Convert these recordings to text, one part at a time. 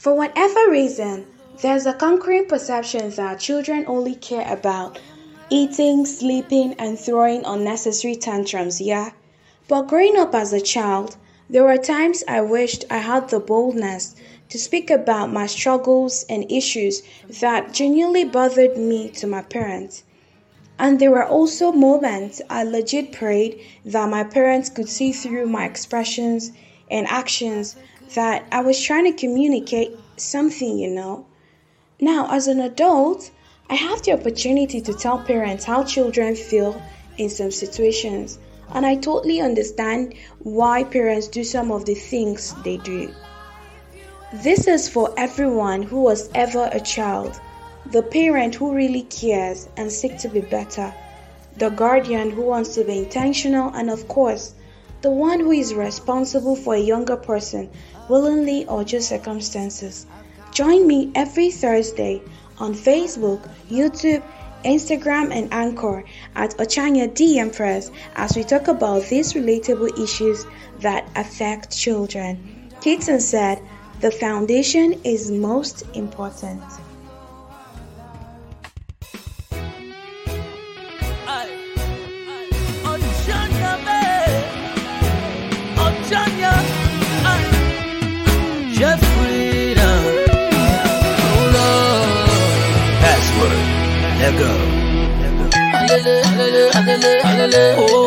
For whatever reason, there's a conquering perception that children only care about eating, sleeping, and throwing unnecessary tantrums, yeah? But growing up as a child, there were times I wished I had the boldness to speak about my struggles and issues that genuinely bothered me to my parents. And there were also moments I legit prayed that my parents could see through my expressions and actions that I was trying to communicate something, you know. Now, as an adult, I have the opportunity to tell parents how children feel in some situations, and I totally understand why parents do some of the things they do. This is for everyone who was ever a child, the parent who really cares and seeks to be better, the guardian who wants to be intentional, and of course, the one who is responsible for a younger person, willingly or just circumstances. Join me every Thursday on Facebook, YouTube, Instagram, and Anchor at Ochanya D Empress as we talk about these relatable issues that affect children. Keaton said, The foundation is most important. Oh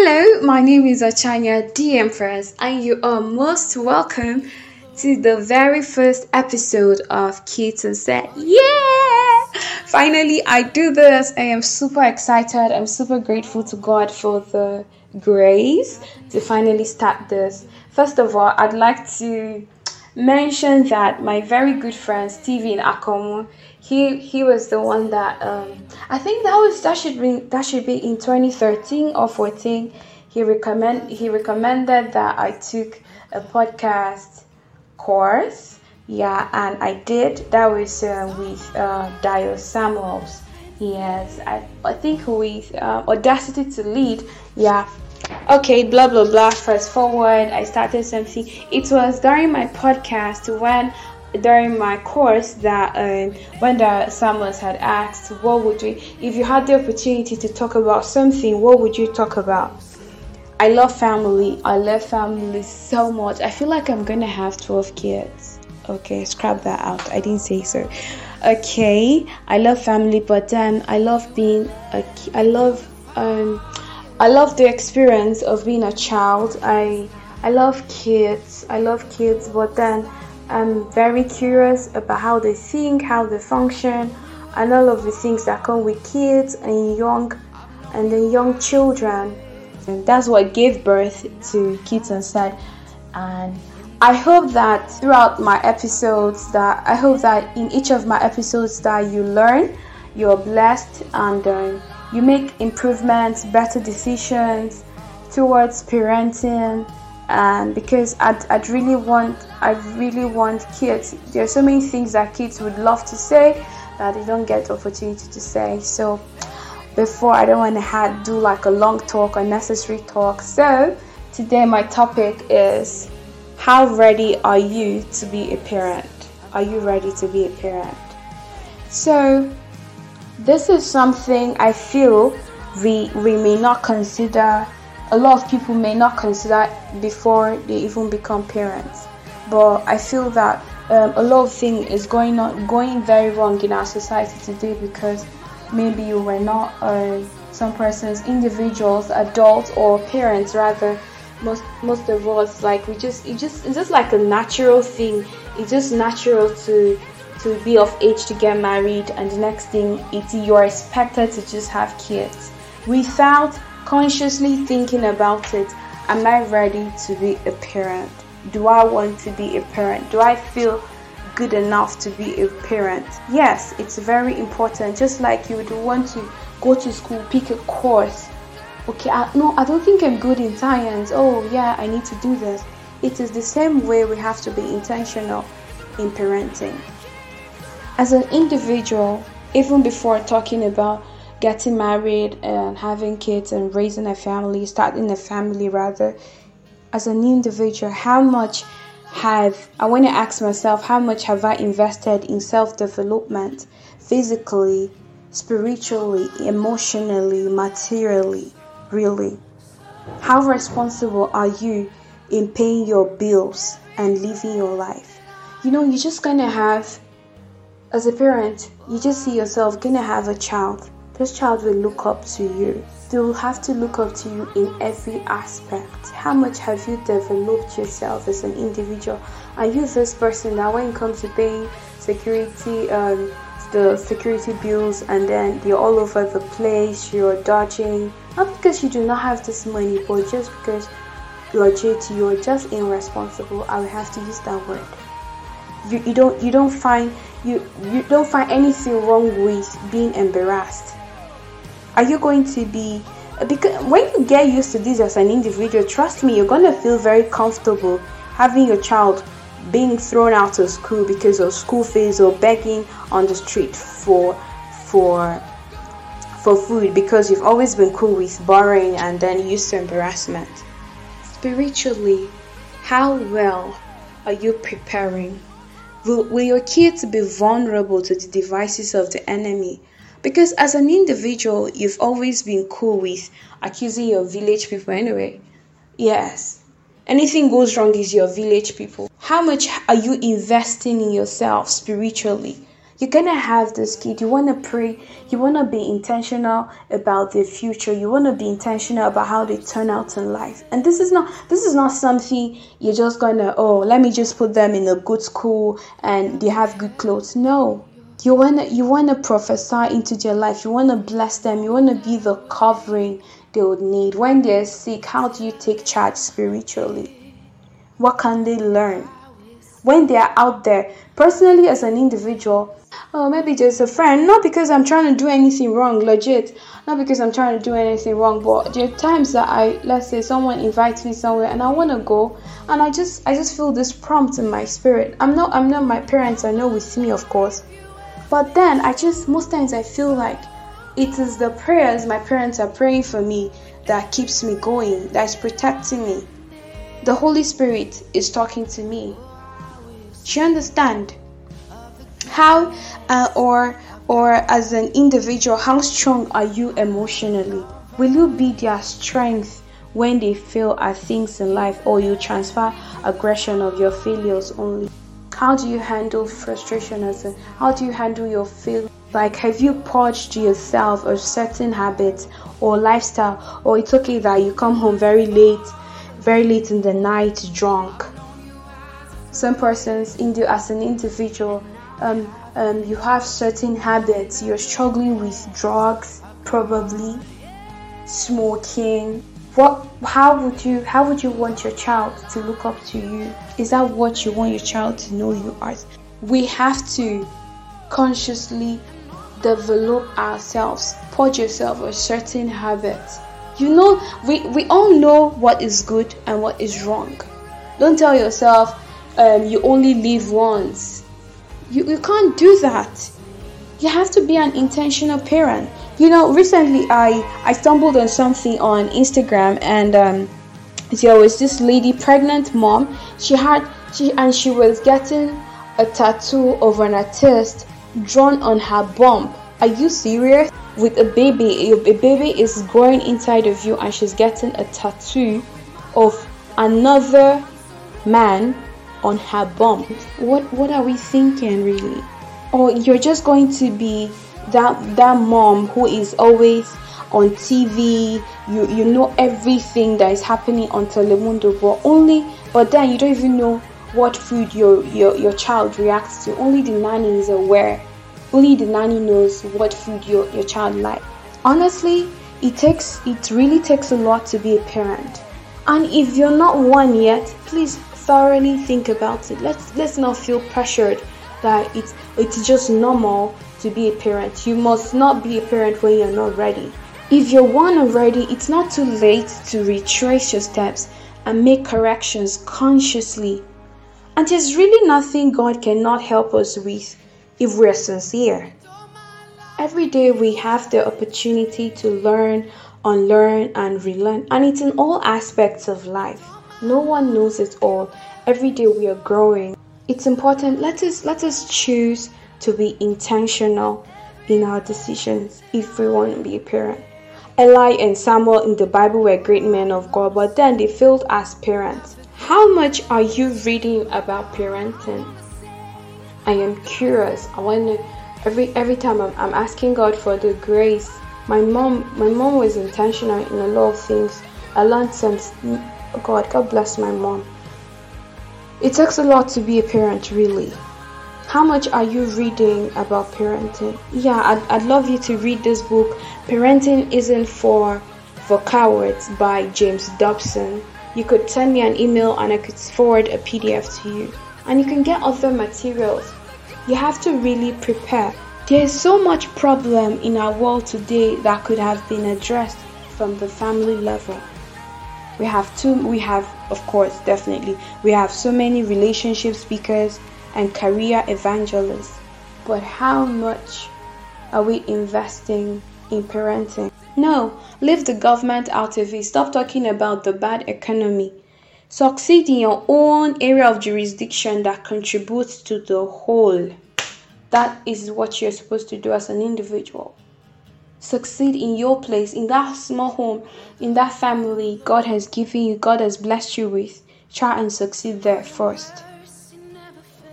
Hello, my name is Ochanya D Empress, and you are most welcome to the very first episode of Kids and Set. Yeah! Finally, I do this. I am super excited. I'm super grateful to God for the grace to finally start this. First of all, I'd like to mention that my very good friend Steven Akomu, he he was the one that um I think that was that should be that should be in 2013 or 14. He recommend he recommended that I took a podcast course. Yeah, and I did. That was uh, with uh, Dio Samuels. Yes, I, I think with uh, Audacity to Lead. Yeah. Okay, blah blah blah. Fast forward, I started something. It was during my podcast when during my course that um, when the Samuels had asked, "What would you, if you had the opportunity to talk about something, what would you talk about?" I love family. I love family so much. I feel like I'm gonna have 12 kids. Okay, scrap that out. I didn't say so. Okay, I love family, but then I love being I love um, I love the experience of being a child. I I love kids. I love kids, but then I'm very curious about how they think, how they function, and all of the things that come with kids and young and then young children. And that's what gave birth to Kids Said. And I hope that throughout my episodes that I hope that in each of my episodes that you learn, you're blessed and um, you make improvements, better decisions towards parenting and because I'd, I'd really want I really want kids. There's so many things that kids would love to say that they don't get the opportunity to say. So before I don't want to have, do like a long talk or necessary talk. So today my topic is how ready are you to be a parent? Are you ready to be a parent? So this is something I feel we we may not consider a lot of people may not consider before they even become parents but i feel that um, a lot of things is going on going very wrong in our society today because maybe you were not uh, some persons individuals adults or parents rather. Most most of us like we just it just it's just like a natural thing. It's just natural to to be of age to get married and the next thing it's you're expected to just have kids. Without consciously thinking about it am i ready to be a parent? Do i want to be a parent? Do i feel good enough to be a parent? Yes it's very important. Just like you would want to go to school pick a course. Okay I, no i don't think i'm good in science. Oh yeah i need to do this. It is the same way we have to be intentional in parenting. As an individual even before talking about getting married and having kids and raising a family starting a family rather as an individual how much have i want to ask myself how much have i invested in self-development physically spiritually emotionally materially really? How responsible are you in paying your bills and living your life? You know, you're just gonna have, as a parent, you just see yourself gonna have a child. This child will look up to you. They will have to look up to you in every aspect. How much have you developed yourself as an individual? Are you this person that when it comes to paying security, um, the security bills, and then you're all over the place, you're dodging, not because you do not have this money, but just because legit you're just irresponsible. I will have to use that word. You, you don't you don't find you you don't find anything wrong with being embarrassed. Are you going to be because when you get used to this as an individual, trust me, you're gonna feel very comfortable having your child being thrown out of school because of school fees or begging on the street for for for food because you've always been cool with borrowing and then used to embarrassment. Spiritually, how well are you preparing? Will, will your kids be vulnerable to the devices of the enemy? Because as an individual, you've always been cool with accusing your village people anyway. Yes. Anything goes wrong is your village people. How much are you investing in yourself spiritually? you're gonna have this kid you want to pray you want to be intentional about their future you want to be intentional about how they turn out in life and this is not this is not something you're just gonna oh let me just put them in a good school and they have good clothes no you want to you want to prophesy into their life you want to bless them you want to be the covering they would need when they're sick how do you take charge spiritually what can they learn when they are out there personally as an individual oh, maybe just a friend. Not because I'm trying to do anything wrong, legit. Not because I'm trying to do anything wrong, but there are times that I, let's say, someone invites me somewhere and I want to go, and I just, I just feel this prompt in my spirit. I'm not, I'm not my parents. I know with me, of course, but then I just, most times I feel like it is the prayers my parents are praying for me that keeps me going, that's protecting me. The Holy Spirit is talking to me. Do you understand? how uh, or or as an individual how strong are you emotionally will you be their strength when they fail at things in life or you transfer aggression of your failures only how do you handle frustration as a how do you handle your fail like have you purged yourself of certain habits or lifestyle or it's okay that you come home very late very late in the night drunk some persons in as an individual um, um, you have certain habits, you're struggling with drugs, probably smoking. What? How would you? How would you want your child to look up to you? Is that what you want your child to know you as? We have to consciously develop ourselves. Put yourself a certain habit. You know, we we all know what is good and what is wrong. Don't tell yourself um, you only live once you, you can't do that. You have to be an intentional parent. You know, recently I, I stumbled on something on Instagram and um, there was this lady, pregnant mom. She had she and she was getting a tattoo of an artist drawn on her bump. Are you serious? With a baby, a baby is growing inside of you and she's getting a tattoo of another man on her bum. What what are we thinking really? Or you're just going to be that that mom who is always on TV, you you know everything that is happening on Telemundo, but only but then you don't even know what food your your, your child reacts to. Only the nanny is aware. Only the nanny knows what food your, your child likes. Honestly, it takes it really takes a lot to be a parent. And if you're not one yet, please thoroughly think about it. Let's let's not feel pressured that it's it's just normal to be a parent. You must not be a parent when you're not ready. If you're one already, it's not too late to retrace your steps and make corrections consciously. And there's really nothing God cannot help us with if we're sincere. Every day we have the opportunity to learn, unlearn, and relearn, and it's in all aspects of life. No one knows it all. Every day we are growing. It's important. Let us let us choose to be intentional in our decisions if we want to be a parent. Eli and Samuel in the Bible were great men of God, but then they failed as parents. How much are you reading about parenting? I am curious. I want to every every time I'm, I'm asking God for the grace. My mom my mom was intentional in a lot of things. I learned some. God God bless my mom. It takes a lot to be a parent, really. How much are you reading about parenting? Yeah, I'd, I'd love you to read this book, Parenting Isn't For for Cowards by James Dobson. You could send me an email and I could forward a PDF to you. And you can get other materials. You have to really prepare. There's so much problem in our world today that could have been addressed from the family level. We have two we have of course definitely we have so many relationship speakers and career evangelists. But how much are we investing in parenting? No, leave the government out of it. Stop talking about the bad economy. Succeed in your own area of jurisdiction that contributes to the whole. That is what you're supposed to do as an individual. Succeed in your place, in that small home, in that family God has given you, God has blessed you with. Try and succeed there first.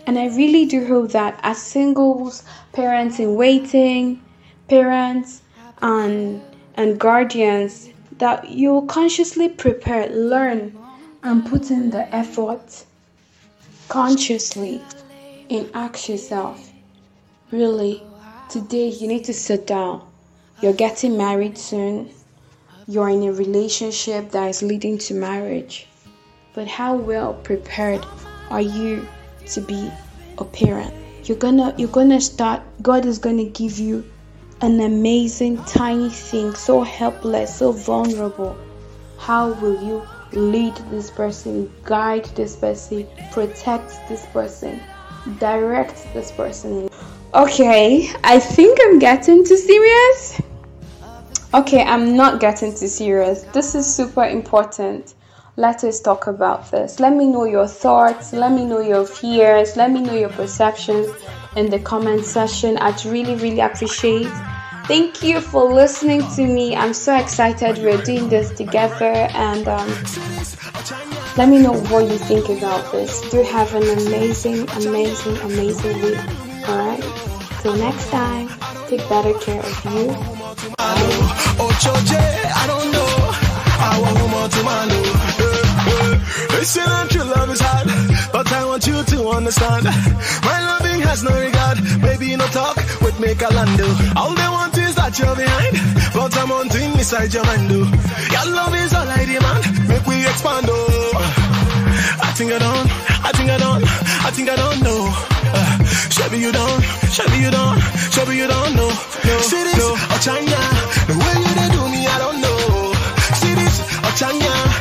And I really do hope that as singles, parents in waiting, parents and and guardians, that you consciously prepare, learn, and put in the effort consciously and ask yourself, really, today you need to sit down. You're getting married soon. You're in a relationship that is leading to marriage. But how well prepared are you to be a parent. You're gonna you're gonna start God is gonna give you an amazing tiny thing, so helpless, so vulnerable. How will you lead this person, guide this person, protect this person, direct this person? Okay, I think I'm getting too serious. Okay, I'm not getting too serious. This is super important let us talk about this. Let me know your thoughts, let me know your fears, let me know your perceptions in the comment section. I'd really, really appreciate. Thank you for listening to me. I'm so excited we're doing this together and um, let me know what you think about this. Do have an amazing, amazing, amazing week. Alright? Till next time, take better care of you. Bye. They say that your love is hard, but I want you to understand. My loving has no regard, baby, no talk with me, a land All they want is that you're behind, but I'm wanting inside your mind. Do. Your love is all I demand, make we expand. Oh. I think I don't, I think I don't, I think I don't know. Uh, Shabby you don't, shabby you don't, shabby you don't know. No, Cities no. or China, the way 张扬。